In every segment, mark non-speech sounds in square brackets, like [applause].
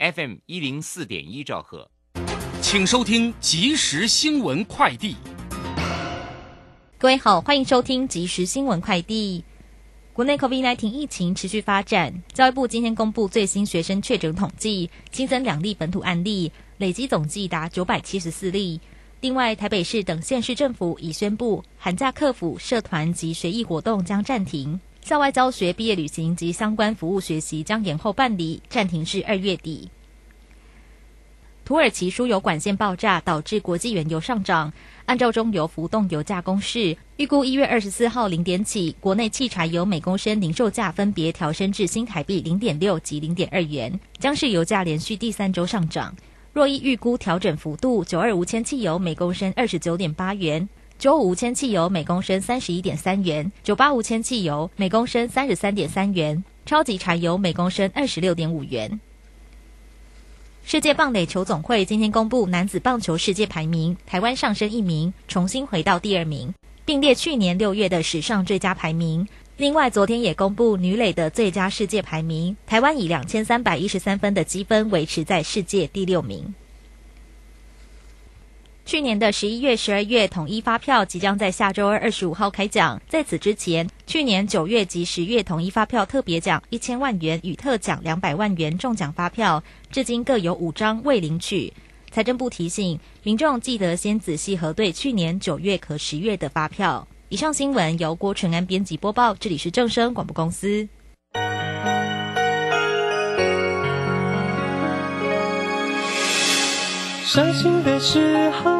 FM 一零四点一兆赫，请收听即时新闻快递。各位好，欢迎收听即时新闻快递。国内 COVID-19 疫情持续发展，教育部今天公布最新学生确诊统计，新增两例本土案例，累计总计达九百七十四例。另外，台北市等县市政府已宣布，寒假客服、社团及学艺活动将暂停，校外教学、毕业旅行及相关服务学习将延后办理，暂停至二月底。土耳其输油管线爆炸，导致国际原油上涨。按照中油浮动油价公式，预估一月二十四号零点起，国内汽柴油每公升零售价分别调升至新台币零点六及零点二元，将是油价连续第三周上涨。若依预估调整幅度，九二无铅汽油每公升二十九点八元，九五无铅汽油每公升三十一点三元，九八无铅汽油每公升三十三点三元，超级柴油每公升二十六点五元。世界棒垒球总会今天公布男子棒球世界排名，台湾上升一名，重新回到第二名，并列去年六月的史上最佳排名。另外，昨天也公布女垒的最佳世界排名，台湾以两千三百一十三分的积分维持在世界第六名。去年的十一月、十二月统一发票即将在下周二二十五号开奖。在此之前，去年九月及十月统一发票特别奖一千万元与特奖两百万元中奖发票，至今各有五张未领取。财政部提醒民众，记得先仔细核对去年九月和十月的发票。以上新闻由郭纯安编辑播报，这里是正声广播公司。伤心的时候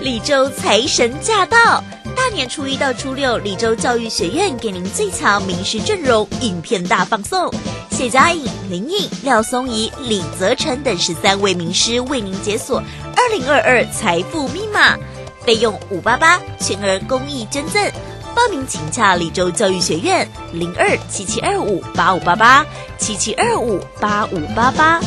李州财神驾到！大年初一到初六，李州教育学院给您最强名师阵容，影片大放送。谢佳颖、林颖、廖松怡、李泽成等十三位名师为您解锁二零二二财富密码，费用五八八，全额公益捐赠。报名请洽李州教育学院零二七七二五八五八八七七二五八五八八。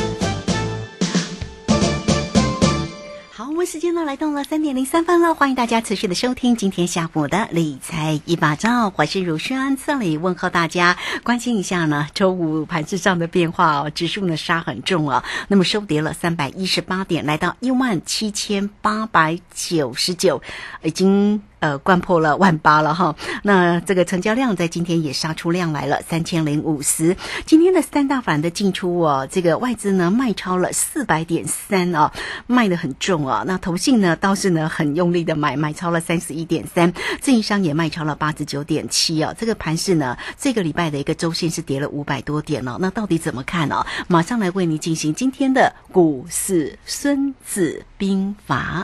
时间呢来到了三点零三分了，欢迎大家持续的收听今天下午的理财一把照，我是如轩，这里问候大家，关心一下呢，周五盘子上的变化哦，指数呢杀很重啊，那么收跌了三百一十八点，来到一万七千八百九十九，已经。呃，贯破了万八了哈。那这个成交量在今天也杀出量来了，三千零五十。今天的三大反的进出哦，这个外资呢卖超了四百点三啊，卖的很重啊。那投信呢倒是呢很用力的买，买超了三十一点三，自营商也卖超了八十九点七啊。这个盘势呢，这个礼拜的一个周线是跌了五百多点哦。那到底怎么看呢？马上来为你进行今天的股市孙子兵法。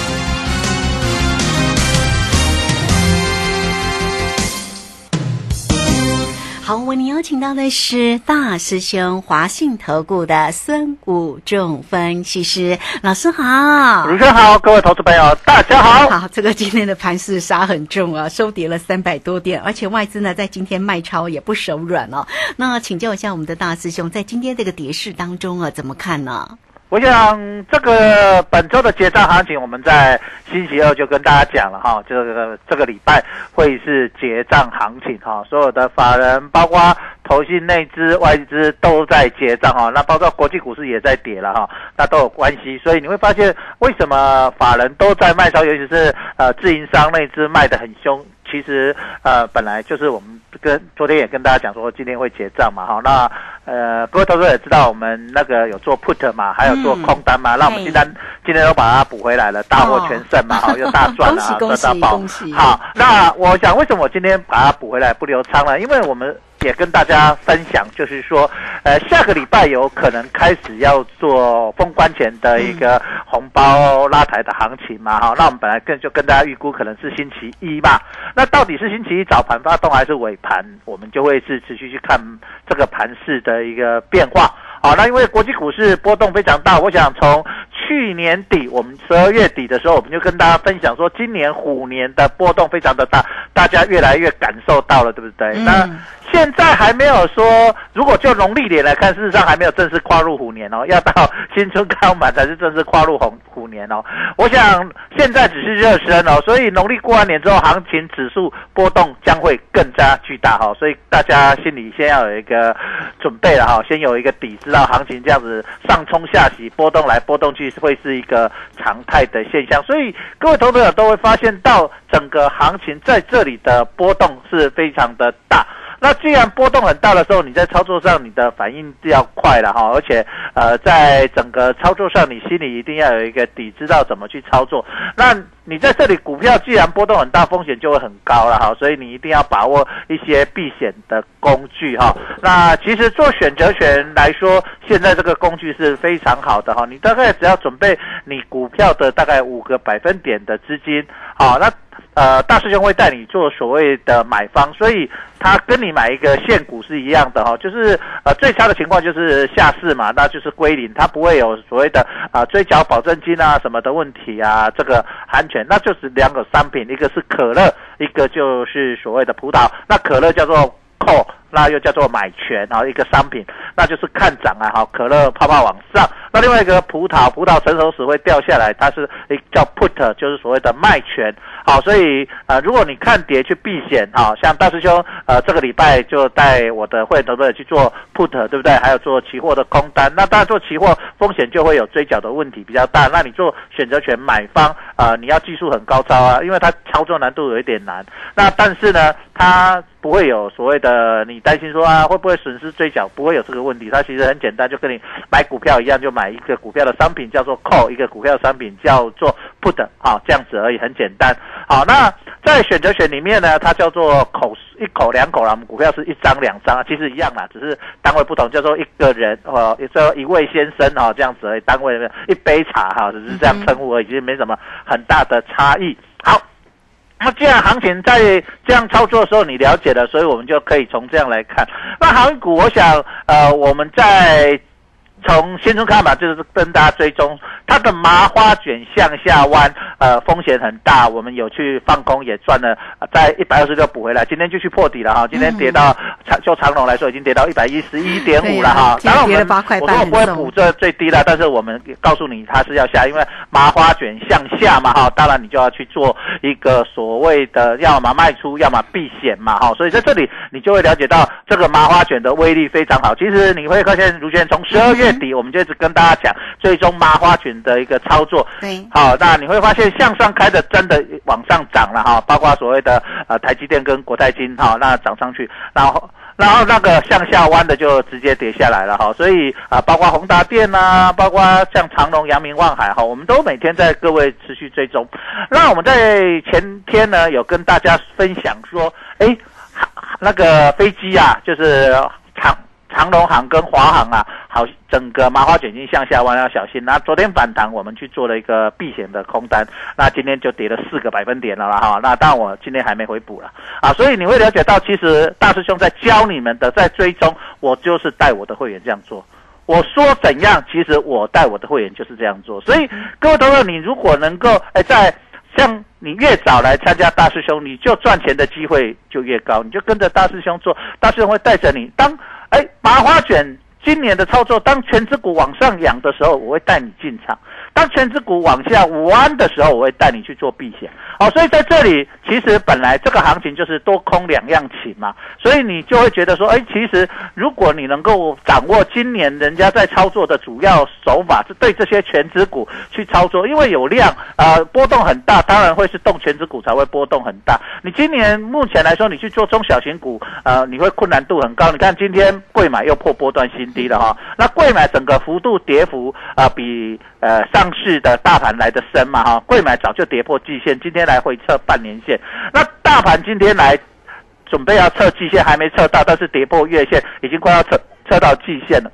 好，为您邀请到的是大师兄华信投顾的孙武仲分析师老师好，主持人好，各位投资朋友大家好。好，这个今天的盘势杀很重啊，收跌了三百多点，而且外资呢在今天卖超也不手软哦。那请教一下我们的大师兄，在今天这个跌势当中啊，怎么看呢？我想这个本周的结账行情，我们在星期二就跟大家讲了哈，这个这个礼拜会是结账行情哈，所有的法人包括投信、内资、外资都在结账哈，那包括国际股市也在跌了哈，那都有关系，所以你会发现为什么法人都在卖超，尤其是呃自营商内资卖得很凶。其实呃本来就是我们跟昨天也跟大家讲说今天会结账嘛哈，那呃不过投资者也知道我们那个有做 put 嘛，还有做空单嘛，那我们今天今天都把它补回来了，大获全胜嘛哈，又大赚 [laughs] 了，恭喜赚到爆！好，那我想为什么我今天把它补回来不留仓了？因为我们。也跟大家分享，就是说，呃，下个礼拜有可能开始要做封关前的一个红包拉抬的行情嘛，哈、那我们本来跟就跟大家预估可能是星期一嘛，那到底是星期一早盘发动还是尾盘，我们就会是持续去看这个盘势的一个变化。好，那因为国际股市波动非常大，我想从去年底我们十二月底的时候，我们就跟大家分享说，今年虎年的波动非常的大，大家越来越感受到了，对不对？那现在还没有说，如果就农历年来看，事实上还没有正式跨入虎年哦，[laughs] 要到新春刚满才是正式跨入虎虎年哦。我想现在只是热身哦，所以农历过完年之后，行情指数波动将会更加巨大哈，所以大家心里先要有一个准备了哈，先有一个底，知道行情这样子上冲下洗，波动来波动去会是一个常态的现象，所以各位投资者都会发现到整个行情在这里的波动是非常的大。那既然波动很大的时候，你在操作上你的反应要快了哈，而且呃，在整个操作上，你心里一定要有一个底，知道怎么去操作。那你在这里股票既然波动很大，风险就会很高了哈，所以你一定要把握一些避险的工具哈。那其实做选择权来说，现在这个工具是非常好的哈，你大概只要准备你股票的大概五个百分点的资金，好那。呃，大师兄会带你做所谓的买方，所以他跟你买一个现股是一样的哈，就是呃最差的情况就是下市嘛，那就是归零，它不会有所谓的啊追缴保证金啊什么的问题啊，这个含那就是两个商品，一个是可乐，一个就是所谓的葡萄，那可乐叫做 call，那又叫做买权啊一个商品，那就是看涨啊哈，可乐泡泡往上。那另外一个葡萄，葡萄成熟时会掉下来，它是叫 put，就是所谓的卖权。好，所以呃，如果你看跌去避险，好像大师兄呃这个礼拜就带我的会员投资者去做 put，对不对？还有做期货的空单。那当然做期货风险就会有追缴的问题比较大。那你做选择权买方啊，你要技术很高超啊，因为它操作难度有一点难。那但是呢，它不会有所谓的你担心说啊会不会损失追缴，不会有这个问题。它其实很简单，就跟你买股票一样，就买。一个股票的商品叫做 call，一个股票的商品叫做 put，好，这样子而已，很简单。好，那在选择权里面呢，它叫做口一口两口啦，我们股票是一张两张，其实一样啦，只是单位不同，叫做一个人哦，也叫一位先生哦，这样子而已，单位一杯茶哈，只是这样称呼而已，其实没什么很大的差异。好，那既然行情在这样操作的时候你了解了，所以我们就可以从这样来看。那航股，我想呃，我们在。从新春看法，就是跟大家追踪它的麻花卷向下弯，呃，风险很大。我们有去放空，也赚了，在一百二十六补回来，今天就去破底了哈。今天跌到长就长龙来说，已经跌到一百一十一点五了哈。当然我们我说我不会补这最低的，但是我们告诉你它是要下，因为麻花卷向下嘛哈。当然你就要去做一个所谓的要么卖出，要么避险嘛哈。所以在这里你就会了解到这个麻花卷的威力非常好。其实你会发现，如轩从十二月。底我们就一直跟大家讲，最终麻花卷的一个操作。对，好，那你会发现向上开的真的往上涨了哈，包括所谓的呃台积电跟国泰金哈，那涨上去，然后然后那个向下弯的就直接跌下来了哈，所以啊，包括宏达电呐，包括像长隆、阳明、望海哈，我们都每天在各位持续追踪。那我们在前天呢，有跟大家分享说，哎，那个飞机啊，就是长。长龙航跟华航啊，好，整个麻花卷已经向下弯要小心。那昨天反弹，我们去做了一个避险的空单，那今天就跌了四个百分点了啦哈。那但我今天还没回补了啊，所以你会了解到，其实大师兄在教你们的，在追踪，我就是带我的会员这样做。我说怎样，其实我带我的会员就是这样做。所以各位同学，你如果能够哎，在像你越早来参加大师兄，你就赚钱的机会就越高。你就跟着大师兄做，大师兄会带着你当。哎，麻花卷今年的操作，当全指股往上扬的时候，我会带你进场；当全指股往下弯的时候，我会带你去做避险。好，所以在这里，其实本来这个行情就是多空两样情嘛，所以你就会觉得说，哎，其实如果你能够掌握今年人家在操作的主要手法，是对这些全指股去操作，因为有量，呃，波动很大，当然会是动全指股才会波动很大。你今年目前来说，你去做中小型股，呃，你会困难度很高。你看今天贵买又破波段新低了哈，那贵买整个幅度跌幅啊，比呃上上市的大盘来的深嘛哈，贵买早就跌破季线，今天来回测半年线，那大盘今天来准备要测季线，还没测到，但是跌破月线，已经快要测测到季线了。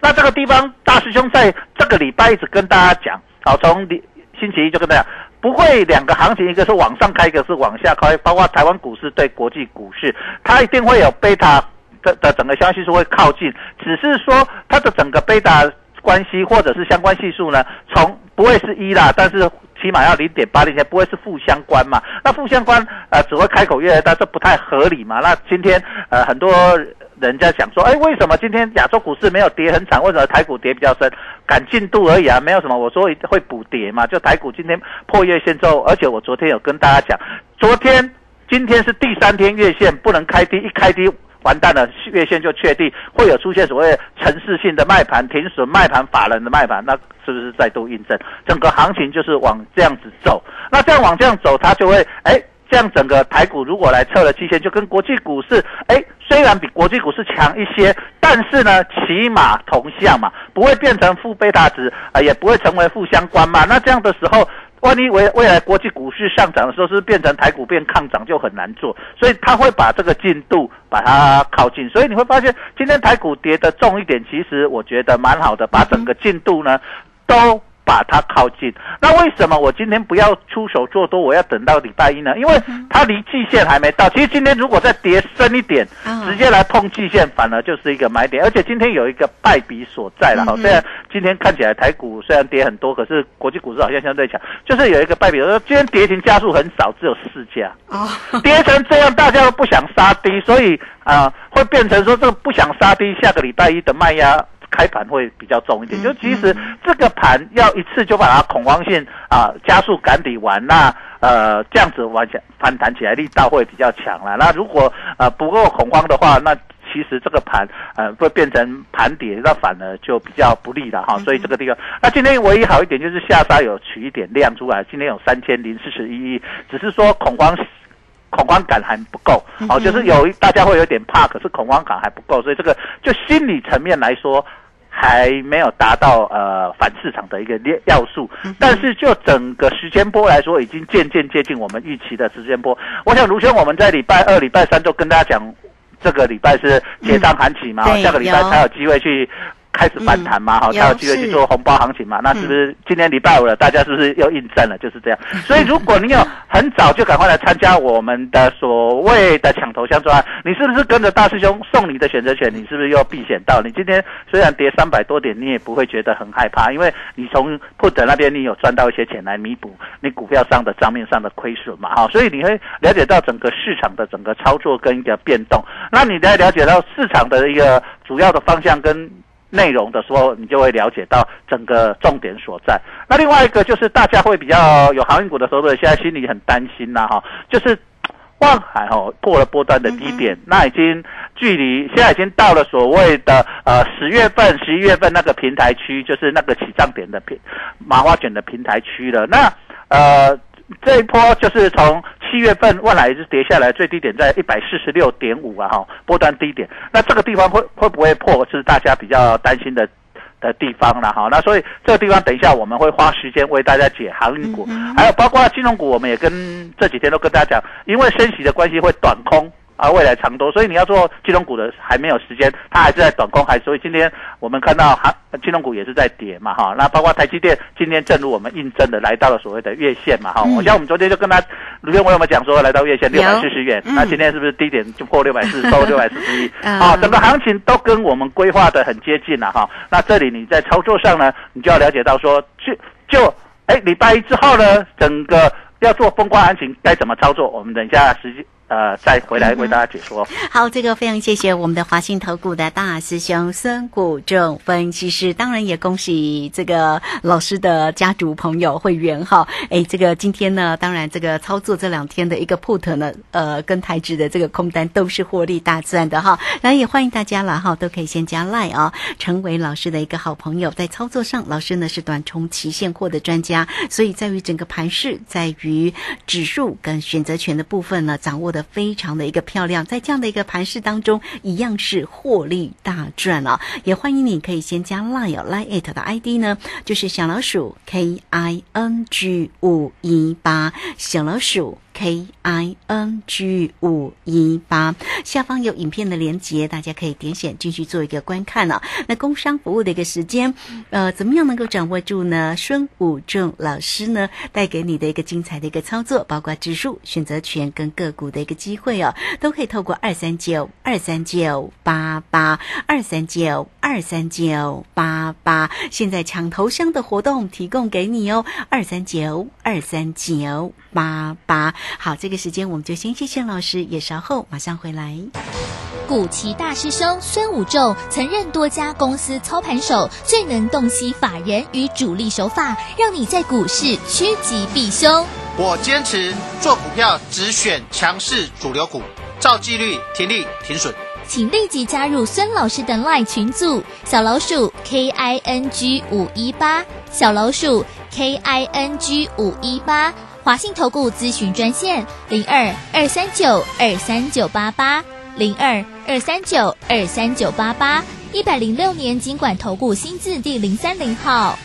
那这个地方，大师兄在这个礼拜一直跟大家讲，好，从星期一就跟大家不会两个行情，一个是往上开，一个是往下开，包括台湾股市对国际股市，它一定会有贝塔的的整个消息是会靠近，只是说它的整个贝塔关系或者是相关系数呢，从不会是一啦，但是起码要零点八零千，不会是负相关嘛？那负相关呃只会开口越来越大，这不太合理嘛？那今天呃很多。人家想说，哎，为什么今天亚洲股市没有跌很惨？为什么台股跌比较深？赶进度而已啊，没有什么。我说会补跌嘛，就台股今天破月线之后，而且我昨天有跟大家讲，昨天、今天是第三天月线不能开低，一开低完蛋了，月线就确定会有出现所谓城市性的卖盘、停损卖盘、法人的卖盘，那是不是再度印证整个行情就是往这样子走？那这样往这样走，它就会哎。这样整个台股如果来测了期限，就跟国际股市，哎，虽然比国际股市强一些，但是呢，起码同向嘛，不会变成负贝塔值，啊，也不会成为负相关嘛。那这样的时候，万一未未来国际股市上涨的时候，是变成台股变抗涨就很难做，所以他会把这个进度把它靠近。所以你会发现，今天台股跌的重一点，其实我觉得蛮好的，把整个进度呢都。把它靠近，那为什么我今天不要出手做多？我要等到礼拜一呢？因为它离季线还没到。其实今天如果再跌深一点，直接来碰季线，反而就是一个买点。而且今天有一个败笔所在了好。虽然今天看起来台股虽然跌很多，可是国际股市好像相对强，就是有一个败笔。说今天跌停加速很少，只有四家。哦，跌成这样，大家都不想杀低，所以啊，会变成说这个不想杀低，下个礼拜一的卖压。开盘会比较重一点，就其实这个盘要一次就把它恐慌性啊加速赶底完，那呃这样子完全反弹起来力道会比较强了。那如果呃不够恐慌的话，那其实这个盘呃会变成盘跌，那反而就比较不利了哈。所以这个地方，那今天唯一好一点就是下杀有取一点量出来，今天有三千零四十一亿，只是说恐慌。恐慌感还不够，哦，就是有大家会有点怕，可是恐慌感还不够，所以这个就心理层面来说还没有达到呃反市场的一个要素，但是就整个时间波来说，已经渐渐接近我们预期的时间波。我想卢轩我们在礼拜二、礼拜三就跟大家讲，这个礼拜是结账盘起嘛，下个礼拜才有机会去。开始反弹嘛，好，才有机会去做红包行情嘛。那是不是今天礼拜五了？大家是不是又印证了？就是这样。所以如果你有很早就赶快来参加我们的所谓的抢头香专案，你是不是跟着大师兄送你的选择权？你是不是又避险到？你今天虽然跌三百多点，你也不会觉得很害怕，因为你从 put 那边你有赚到一些钱来弥补你股票上的账面上的亏损嘛，哈。所以你会了解到整个市场的整个操作跟一个变动。那你在了解到市场的一个主要的方向跟。内容的时候，你就会了解到整个重点所在。那另外一个就是大家会比较有航运股的时候，现在心里很担心呐，哈，就是望海哈破了波段的低点，那已经距离现在已经到了所谓的呃十月份、十一月份那个平台区，就是那个起涨点的平麻花卷的平台区了。那呃。这一波就是从七月份万来一直跌下来，最低点在一百四十六点五啊，哈，波段低点。那这个地方会会不会破，是大家比较担心的的地方了，哈。那所以这个地方等一下我们会花时间为大家解航运股，还有包括金融股，我们也跟这几天都跟大家讲，因为升息的关系会短空。啊，未来长多，所以你要做金融股的还没有时间，它还是在短空，还所以今天我们看到哈，金融股也是在跌嘛，哈，那包括台积电今天正如我们印证的来到了所谓的月线嘛，哈，我像我们昨天就跟他卢天我有没有讲说来到月线六百四十元，那今天是不是低点就破六百四十，[laughs] 收六百四十一？啊，整个行情都跟我们规划的很接近了哈，那这里你在操作上呢，你就要了解到说，就就哎礼拜一之后呢，整个要做风光行情该怎么操作，我们等一下时间。呃再回来为大家解说。好，这个非常谢谢我们的华信投顾的大师兄孙谷正分析师，当然也恭喜这个老师的家族朋友会员哈。哎，这个今天呢，当然这个操作这两天的一个 put 呢，呃，跟台指的这个空单都是获利大赚的哈。然后也欢迎大家了哈，都可以先加 line 啊，成为老师的一个好朋友。在操作上，老师呢是短冲期现货的专家，所以在于整个盘势，在于指数跟选择权的部分呢，掌握的非常的一个漂亮。在这样的一个盘势当中，一样是获利大赚啊！也欢迎你可以先加 line 哦 line it 的 ID 呢，就是小老鼠 K I N G 五一八，小老鼠。K I N G 五一八下方有影片的连接，大家可以点选进去做一个观看了。那工商服务的一个时间，呃，怎么样能够掌握住呢？孙武正老师呢带给你的一个精彩的一个操作，包括指数、选择权跟个股的一个机会哦，都可以透过二三九二三九八八二三九二三九八八，现在抢头香的活动提供给你哦，二三九二三九八八。好，这个时间我们就先谢谢老师，也稍后马上回来。古奇大师兄孙武仲曾任多家公司操盘手，最能洞悉法人与主力手法，让你在股市趋吉避凶。我坚持做股票只选强势主流股，照纪律停利停损。请立即加入孙老师的 LINE 群组，小老鼠 K I N G 五一八，小老鼠 K I N G 五一八。华信投顾咨询专线零二二三九二三九八八零二二三九二三九八八一百零六年经管投顾新字第零三零号。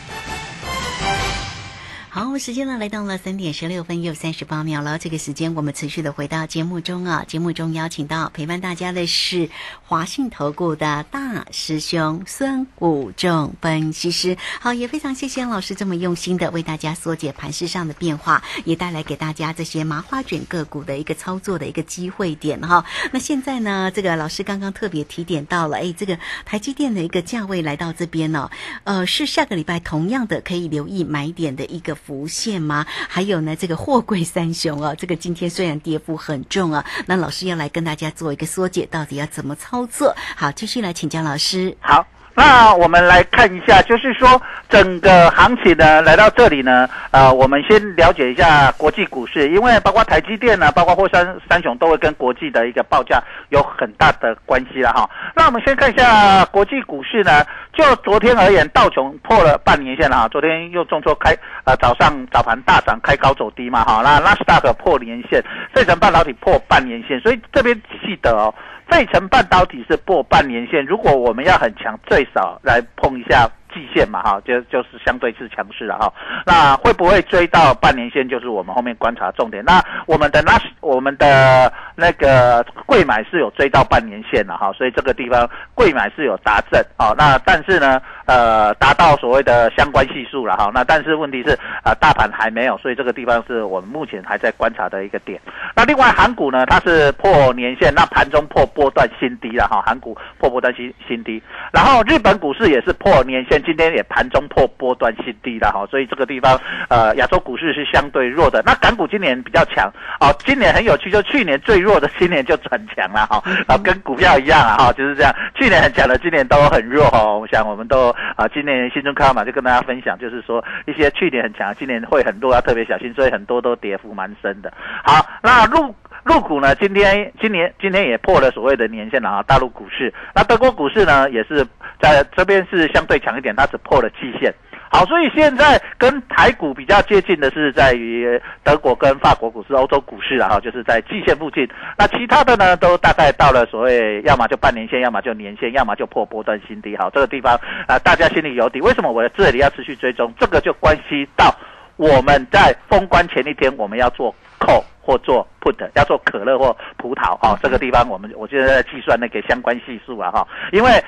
好，时间呢来到了三点十六分又三十八秒了。这个时间我们持续的回到节目中啊，节目中邀请到陪伴大家的是华信投顾的大师兄孙武正分析师。好，也非常谢谢老师这么用心的为大家缩解盘势上的变化，也带来给大家这些麻花卷个股的一个操作的一个机会点哈。那现在呢，这个老师刚刚特别提点到了，哎，这个台积电的一个价位来到这边呢，呃，是下个礼拜同样的可以留意买点的一个。浮现吗？还有呢，这个货柜三雄啊，这个今天虽然跌幅很重啊，那老师要来跟大家做一个缩解，到底要怎么操作？好，继续来请教老师。好。那我们来看一下，就是说整个行情呢来到这里呢，呃，我们先了解一下国际股市，因为包括台积电呢，包括货山三雄都会跟国际的一个报价有很大的关系了哈。那我们先看一下国际股市呢，就昨天而言，道琼破了半年线了哈，昨天又重挫开，呃，早上早盘大涨开高走低嘛哈，那纳斯达克破年线，费城半导体破半年线，所以这边记得哦。费城半导体是破半年线，如果我们要很强，最少来碰一下。季线嘛，哈，就就是相对是强势了哈。那会不会追到半年线，就是我们后面观察重点。那我们的那我们的那个贵买是有追到半年线了哈，所以这个地方贵买是有达正啊。那但是呢，呃，达到所谓的相关系数了哈。那但是问题是啊，大盘还没有，所以这个地方是我们目前还在观察的一个点。那另外韩股呢，它是破年线，那盘中破波段新低了哈。韩股破波段新新低，然后日本股市也是破年线。今天也盘中破波段新低了哈，所以这个地方呃亚洲股市是相对弱的。那港股今年比较强哦，今年很有趣，就去年最弱的，今年就转强了哈，啊跟股票一样啊哈，就是这样。去年很强的，今年都很弱哈。我想我们都啊，今年新春开嘛，就跟大家分享，就是说一些去年很强，今年会很弱，要特别小心，所以很多都跌幅蛮深的。好，那入入股呢，今天今年今天也破了所谓的年限了啊，大陆股市。那德国股市呢，也是。在这边是相对强一点，它只破了季线。好，所以现在跟台股比较接近的是在于德国跟法国股市、欧洲股市啊，哈，就是在季线附近。那其他的呢，都大概到了所谓要么就半年线，要么就年线，要么就破波段新低。好，这个地方啊，大家心里有底。为什么我在这里要持续追踪？这个就关系到我们在封关前一天，我们要做 call 或做 put，要做可乐或葡萄。哈，这个地方我们我现在在计算那个相关系数啊，哈，因为。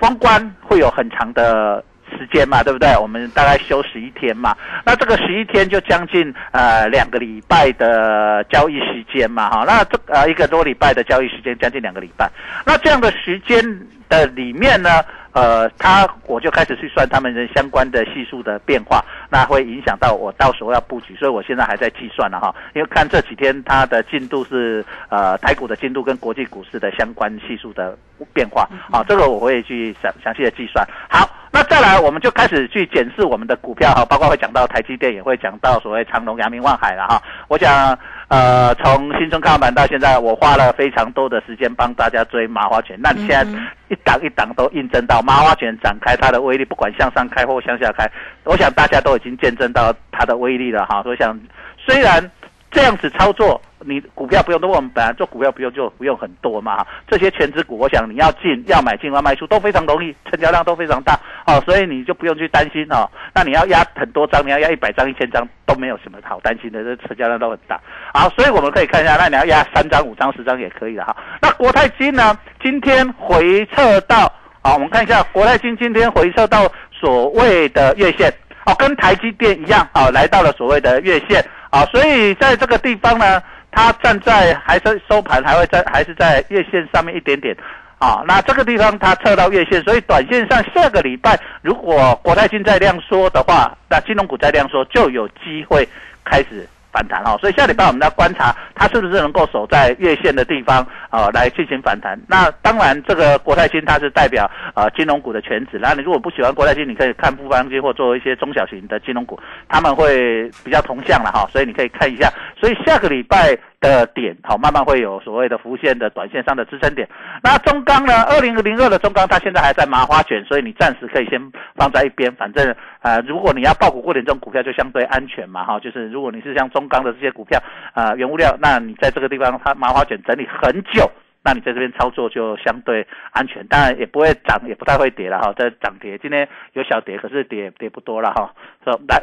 封关会有很长的时间嘛，对不对？我们大概休十一天嘛，那这个十一天就将近呃两个礼拜的交易时间嘛，哈，那这呃一个多礼拜的交易时间将近两个礼拜，那这样的时间的里面呢，呃，它我就开始去算他们的相关的系数的变化，那会影响到我到时候要布局，所以我现在还在计算了哈，因为看这几天它的进度是呃台股的进度跟国际股市的相关系数的变化，好，这个我会去详详细的计算。好，那再来我们就开始去检视我们的股票哈，包括会讲到台积电，也会讲到所谓长隆、阳明、万海了哈。我想呃从新春看盘到现在，我花了非常多的时间帮大家追麻花拳，那你现在一档一档都印证到麻花拳展开它的威力，不管向上开或向下开，我想大家都已经见证到它的威力了哈。我想虽然这样子操作，你股票不用，多我们本来做股票不用就不用很多嘛。这些全职股，我想你要进要买进要卖出都非常容易，成交量都非常大哦，所以你就不用去担心哦。那你要压很多张，你要压一百张、一千张都没有什么好担心的，这成交量都很大。好，所以我们可以看一下，那你要压三张、五张、十张也可以的哈。那国泰金呢，今天回撤到啊，我们看一下国泰金今天回撤到所谓的月线。哦，跟台积电一样啊，来到了所谓的月线啊，所以在这个地方呢，它站在还是收盘还会在还是在月线上面一点点啊，那这个地方它测到月线，所以短线上下个礼拜如果国泰金在量缩的话，那金融股在量缩就有机会开始。反弹哦，所以下礼拜我们要观察它是不是能够守在月线的地方啊，来进行反弹。那当然，这个国泰金它是代表呃金融股的全指。那你如果不喜欢国泰金，你可以看富邦金或做一些中小型的金融股，他们会比较同向了哈。所以你可以看一下。所以下个礼拜的点好，慢慢会有所谓的浮现的短线上的支撑点。那中钢呢？二零零二的中钢它现在还在麻花卷，所以你暂时可以先放在一边。反正呃，如果你要爆股过点这种股票，就相对安全嘛哈。就是如果你是像中钢的这些股票啊，原物料，那你在这个地方它麻花卷整理很久，那你在这边操作就相对安全，当然也不会涨，也不太会跌了哈。在涨跌，今天有小跌，可是跌跌不多了哈。说来，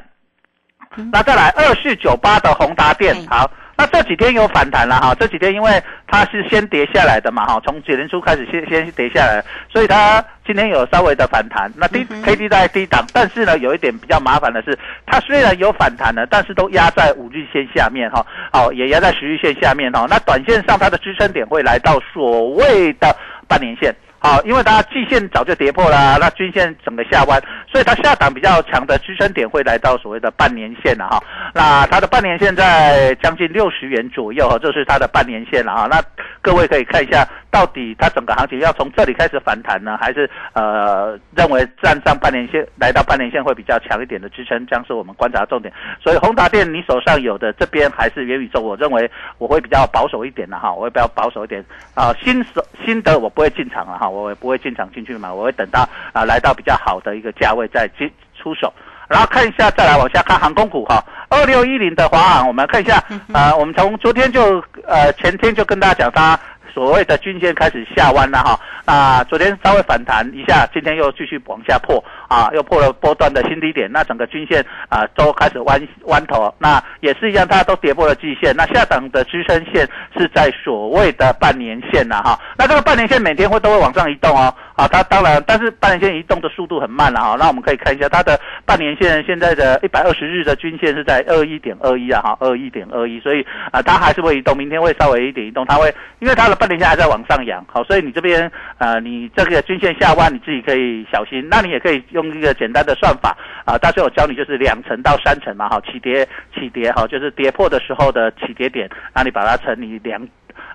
那再来二四九八的宏达电，好。那这几天有反弹了哈，这几天因为它是先跌下来的嘛哈，从九年初开始先先跌下来，所以它今天有稍微的反弹。那低 K D 在低档，但是呢有一点比较麻烦的是，它虽然有反弹了，但是都压在五日线下面哈，哦也压在十日线下面哈。那短线上它的支撑点会来到所谓的半年线。好，因为它季线早就跌破了，那均线整个下弯，所以它下档比较强的支撑点会来到所谓的半年线了哈。那它的半年线在将近六十元左右哈，这是它的半年线了哈。那各位可以看一下，到底它整个行情要从这里开始反弹呢，还是呃认为站上半年线来到半年线会比较强一点的支撑，将是我们观察的重点。所以宏达电你手上有的这边还是元宇宙，我认为我会比较保守一点的哈，我会比较保守一点啊。新手新的我不会进场了哈。我也不会进场进去买，我会等到啊来到比较好的一个价位再进出手，然后看一下再来往下看航空股哈，二六一零的华航，我们看一下 [laughs] 啊，我们从昨天就呃前天就跟大家讲它所谓的均线开始下弯了哈，啊昨天稍微反弹一下，今天又继续往下破啊，又破了波段的新低点，那整个均线啊都开始弯弯头，那也是一样，它都跌破了季线，那下档的支撑线是在所谓的半年线了哈，那这个半年线每天会都会往上移动哦，啊它当然，但是半年线移动的速度很慢了哈，那我们可以看一下它的半年线现在的一百二十日的均线是在二一点二一啊哈，二一点二一，所以啊它还是会移动，明天会稍微一点移动，它会因为它的半年线还在往上扬，好，所以你这边呃你这个均线下弯你自己可以小心，那你也可以用一个简单的算法啊，到时我教你就是两层到三层嘛哈，起跌起跌哈，就是跌破的时候的起跌点，那你把它乘以两。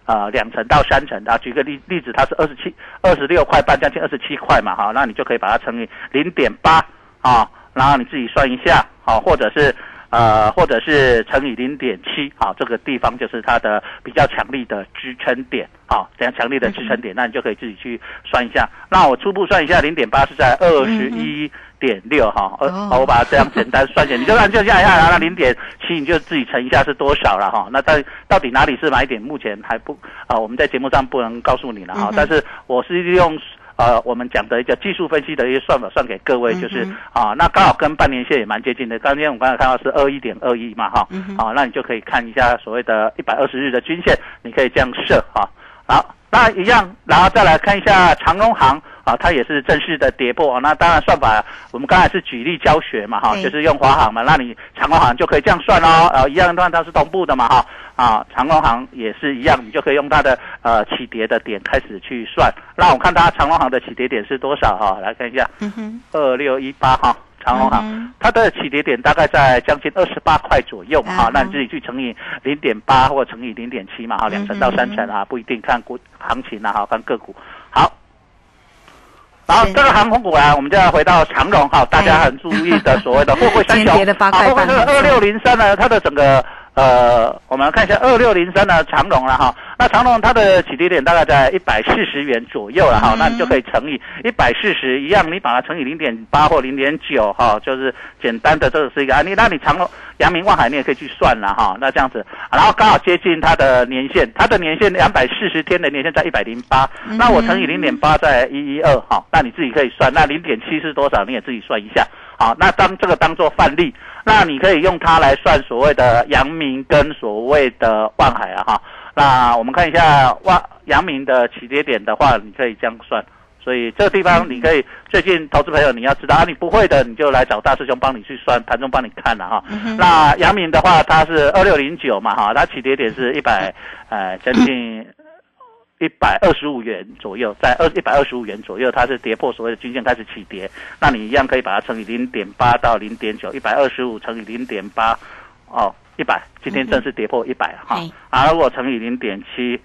啊，两层到三层啊，举个例例子，它是二十七、二十六块半，将近二十七块嘛，哈，那你就可以把它乘以零点八啊，然后你自己算一下，好，或者是呃，或者是乘以零点七，好，这个地方就是它的比较强力的支撑点，好，这样强力的支撑点，那你就可以自己去算一下。那我初步算一下，零点八是在二十一。点六哈，呃，好，我把它这样简单算一下，你就按就这样一下，然后零点七你就自己乘一下是多少了哈。那在到底哪里是买点，目前还不啊，我们在节目上不能告诉你了哈。但是我是利用呃我们讲的一个技术分析的一些算法算给各位，就是啊，那刚好跟半年线也蛮接近的。刚才我们刚才看到是二一点二一嘛哈，好，那你就可以看一下所谓的一百二十日的均线，你可以这样设哈。好，那一样，然后再来看一下长荣行。啊，它也是正式的跌破。那当然算法，我们刚才是举例教学嘛哈，对就是用华航嘛，那你长荣航就可以这样算哦，呃，一样的话它是同步的嘛哈。啊，长荣航也是一样，你就可以用它的呃起跌的点开始去算。那我看它长荣航的起跌点是多少哈？来看一下，嗯哼，二六一八哈，长隆行。嗯它的起跌点大概在将近二十八块左右哈，那你自己去乘以零点八或乘以零点七嘛，哈，两成到三成啊，不一定看股行情啊，哈，看个股。好，然后这个航空股啊，我们就要回到长荣哈，大家很注意的所谓的货柜三雄啊，货柜半这个二六零三呢，它的整个呃，我们来看一下二六零三的，长荣了哈。那长隆它的起跌点大概在一百四十元左右了哈，那你就可以乘以一百四十一样，你把它乘以零点八或零点九哈，就是简单的这是一个案例。那你长隆、阳明、望海你也可以去算了哈，那这样子，然后刚好接近它的年限，它的年限两百四十天的年限在一百零八，那我乘以零点八在一一二哈，那你自己可以算，那零点七是多少你也自己算一下。好，那当这个当做范例，那你可以用它来算所谓的阳明跟所谓的万海啊哈。那我们看一下哇阳明的起跌点的话，你可以这样算。所以这个地方你可以最近投资朋友你要知道啊，你不会的你就来找大师兄帮你去算，盘中帮你看了哈。那阳明的话，它是二六零九嘛哈，它起跌点是一百呃将近一百二十五元左右，在二一百二十五元左右，它是跌破所谓的均线开始起跌，那你一样可以把它乘以零点八到零点九，一百二十五乘以零点八，哦，一百，今天正式跌破一百哈。嘿，啊，如果乘以零点七。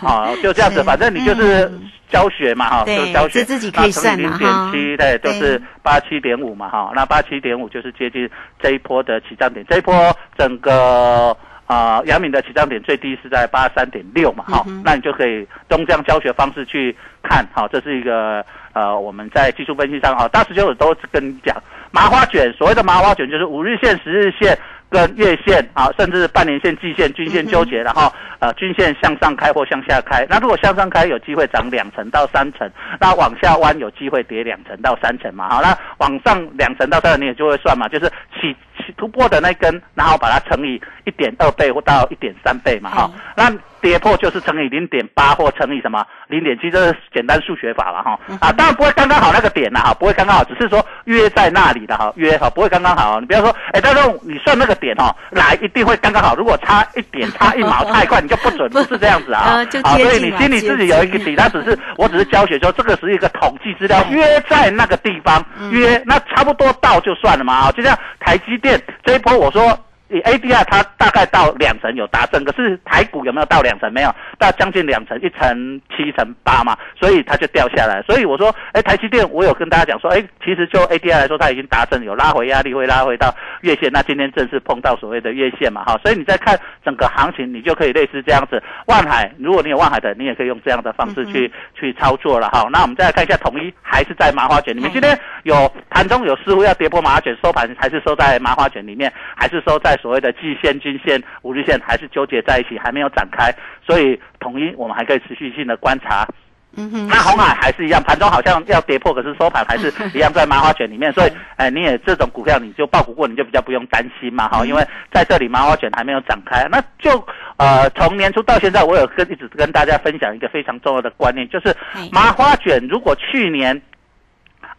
好，[laughs] 就这样子，反正你就是嗯教学嘛，哈，对就教学，是自己可以算零点七，对，就是八七点五嘛，哈，那八七点五就是接近这一波的起涨点，这一波整个。啊，阳敏的起涨点最低是在八三点六嘛，好、那你就可以用这样教学方式去看，好，这是一个呃我们在技术分析上哈，大师兄我都跟你讲，麻花卷所谓的麻花卷就是五日线、十日线跟月线啊，甚至半年线、季线、均线纠结，然后呃均线向上开或向下开，那如果向上开有机会涨两成到三成，那往下弯有机会跌两成到三成嘛，好，那往上两成到三成你也就会算嘛，就是起起突破的那根，然后把它乘以一点二倍或到一点三倍嘛，哈、那跌破就是乘以零点八或乘以什么零点七，这是简单数学法了哈。啊，当然不会刚刚好那个点呐哈，不会刚刚好，只是说约在那里的哈，约哈不会刚刚好。你不要说，哎，但是你算那个点哈，来一定会刚刚好。如果差一点差一毛 [laughs] 太快，你就不准，不是这样子啊啊，所以你心里自己有一个底，它只是我只是教学说这个是一个统计资料，约在那个地方约，那差不多到就算了嘛啊，就像台积电这一波我说。以 ADR 它大概到两成有达成，可是台股有没有到两成？没有，到将近两成，一成七成八嘛，所以它就掉下来。所以我说，哎，台积电我有跟大家讲说，哎，其实就 ADR 来说，它已经达成有拉回压力，会拉回到月线。那今天正式碰到所谓的月线嘛，哈，所以你再看整个行情，你就可以类似这样子。万海，如果你有万海的，你也可以用这样的方式去、去操作了哈。那我们再来看一下统一，还是在麻花卷里面。今天有盘中有似乎要跌破麻花卷，收盘还是收在麻花卷里面，还是收在所谓的季线、均线、五日线，还是纠结在一起，还没有展开。所以统一我们还可以持续性的观察。嗯哼，那红海还是一样，盘中好像要跌破，可是收盘还是 [laughs] 一样在麻花卷里面，所以，哎，你也这种股票你就爆股过，你就比较不用担心嘛，哈，因为在这里麻花卷还没有展开，那就呃从年初到现在，我有跟一直跟大家分享一个非常重要的观念，就是麻花卷如果去年。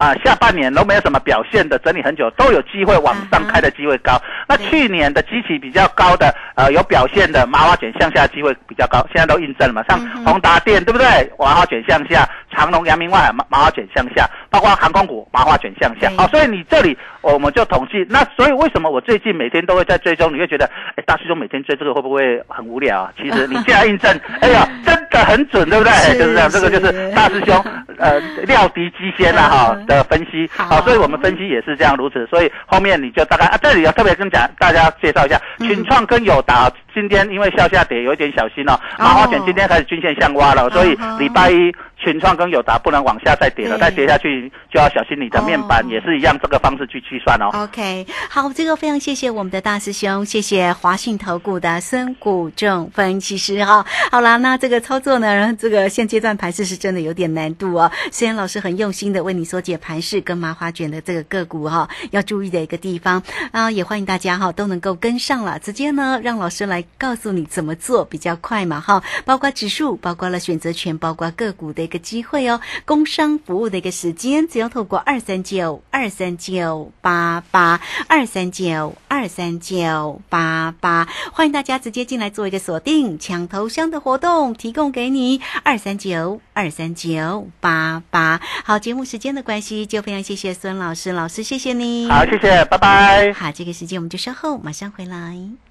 啊，下半年都没有什么表现的，整理很久都有机会往上开的机会高。那去年的激起比较高的，呃，有表现的麻花卷向下机会比较高，现在都印证了嘛。像宏达电对不对？麻花卷向下，长隆、阳明、万海麻麻花卷向下，包括航空股麻花卷向下。好、所以你这里我们就统计。那所以为什么我最近每天都会在追踪？你会觉得，哎，大师兄每天追这个会不会很无聊啊？其实你这样印证，[laughs] 哎呀，真的很准，对不对？就是这样，这个就是大师兄呃料敌机先了哈的分析。好，所以我们分析也是这样如此。所以后面你就大概啊，这里要特别跟讲大家介绍一下，群创跟友达今天因为向下跌有一点小心哦，麻花卷今天开始均线向挖了，所以礼拜一群创跟友达不能往下再跌了，再跌下去就要小心你的面板也是一样这个方式去计算哦。OK，好，这个非常谢谢我们的大师兄，谢谢华信投顾的孙谷正分析师哈。好啦，那这个操作呢，这个现阶段盘势是真的有点难度哦。虽然老师很用心的为你所解盘势跟麻花卷的这个个股哈，要注意的一个地方啊，也欢迎大家哈都能够跟上了，直接呢让老师来告诉你怎么做比较快嘛哈，包括指数，包括了选择权，包括个股的一个个机会哦。工商服务的一个时间，只要透过二三九二三九八八二三九二三九八八，欢迎大家直接进来做一个锁定抢头香的活动，提供给你二三九二三九八八。好，节目时间的关系，就非常谢谢孙老师，老师谢谢你。好，谢谢，拜拜。好，这个时间我们就稍后马上回来。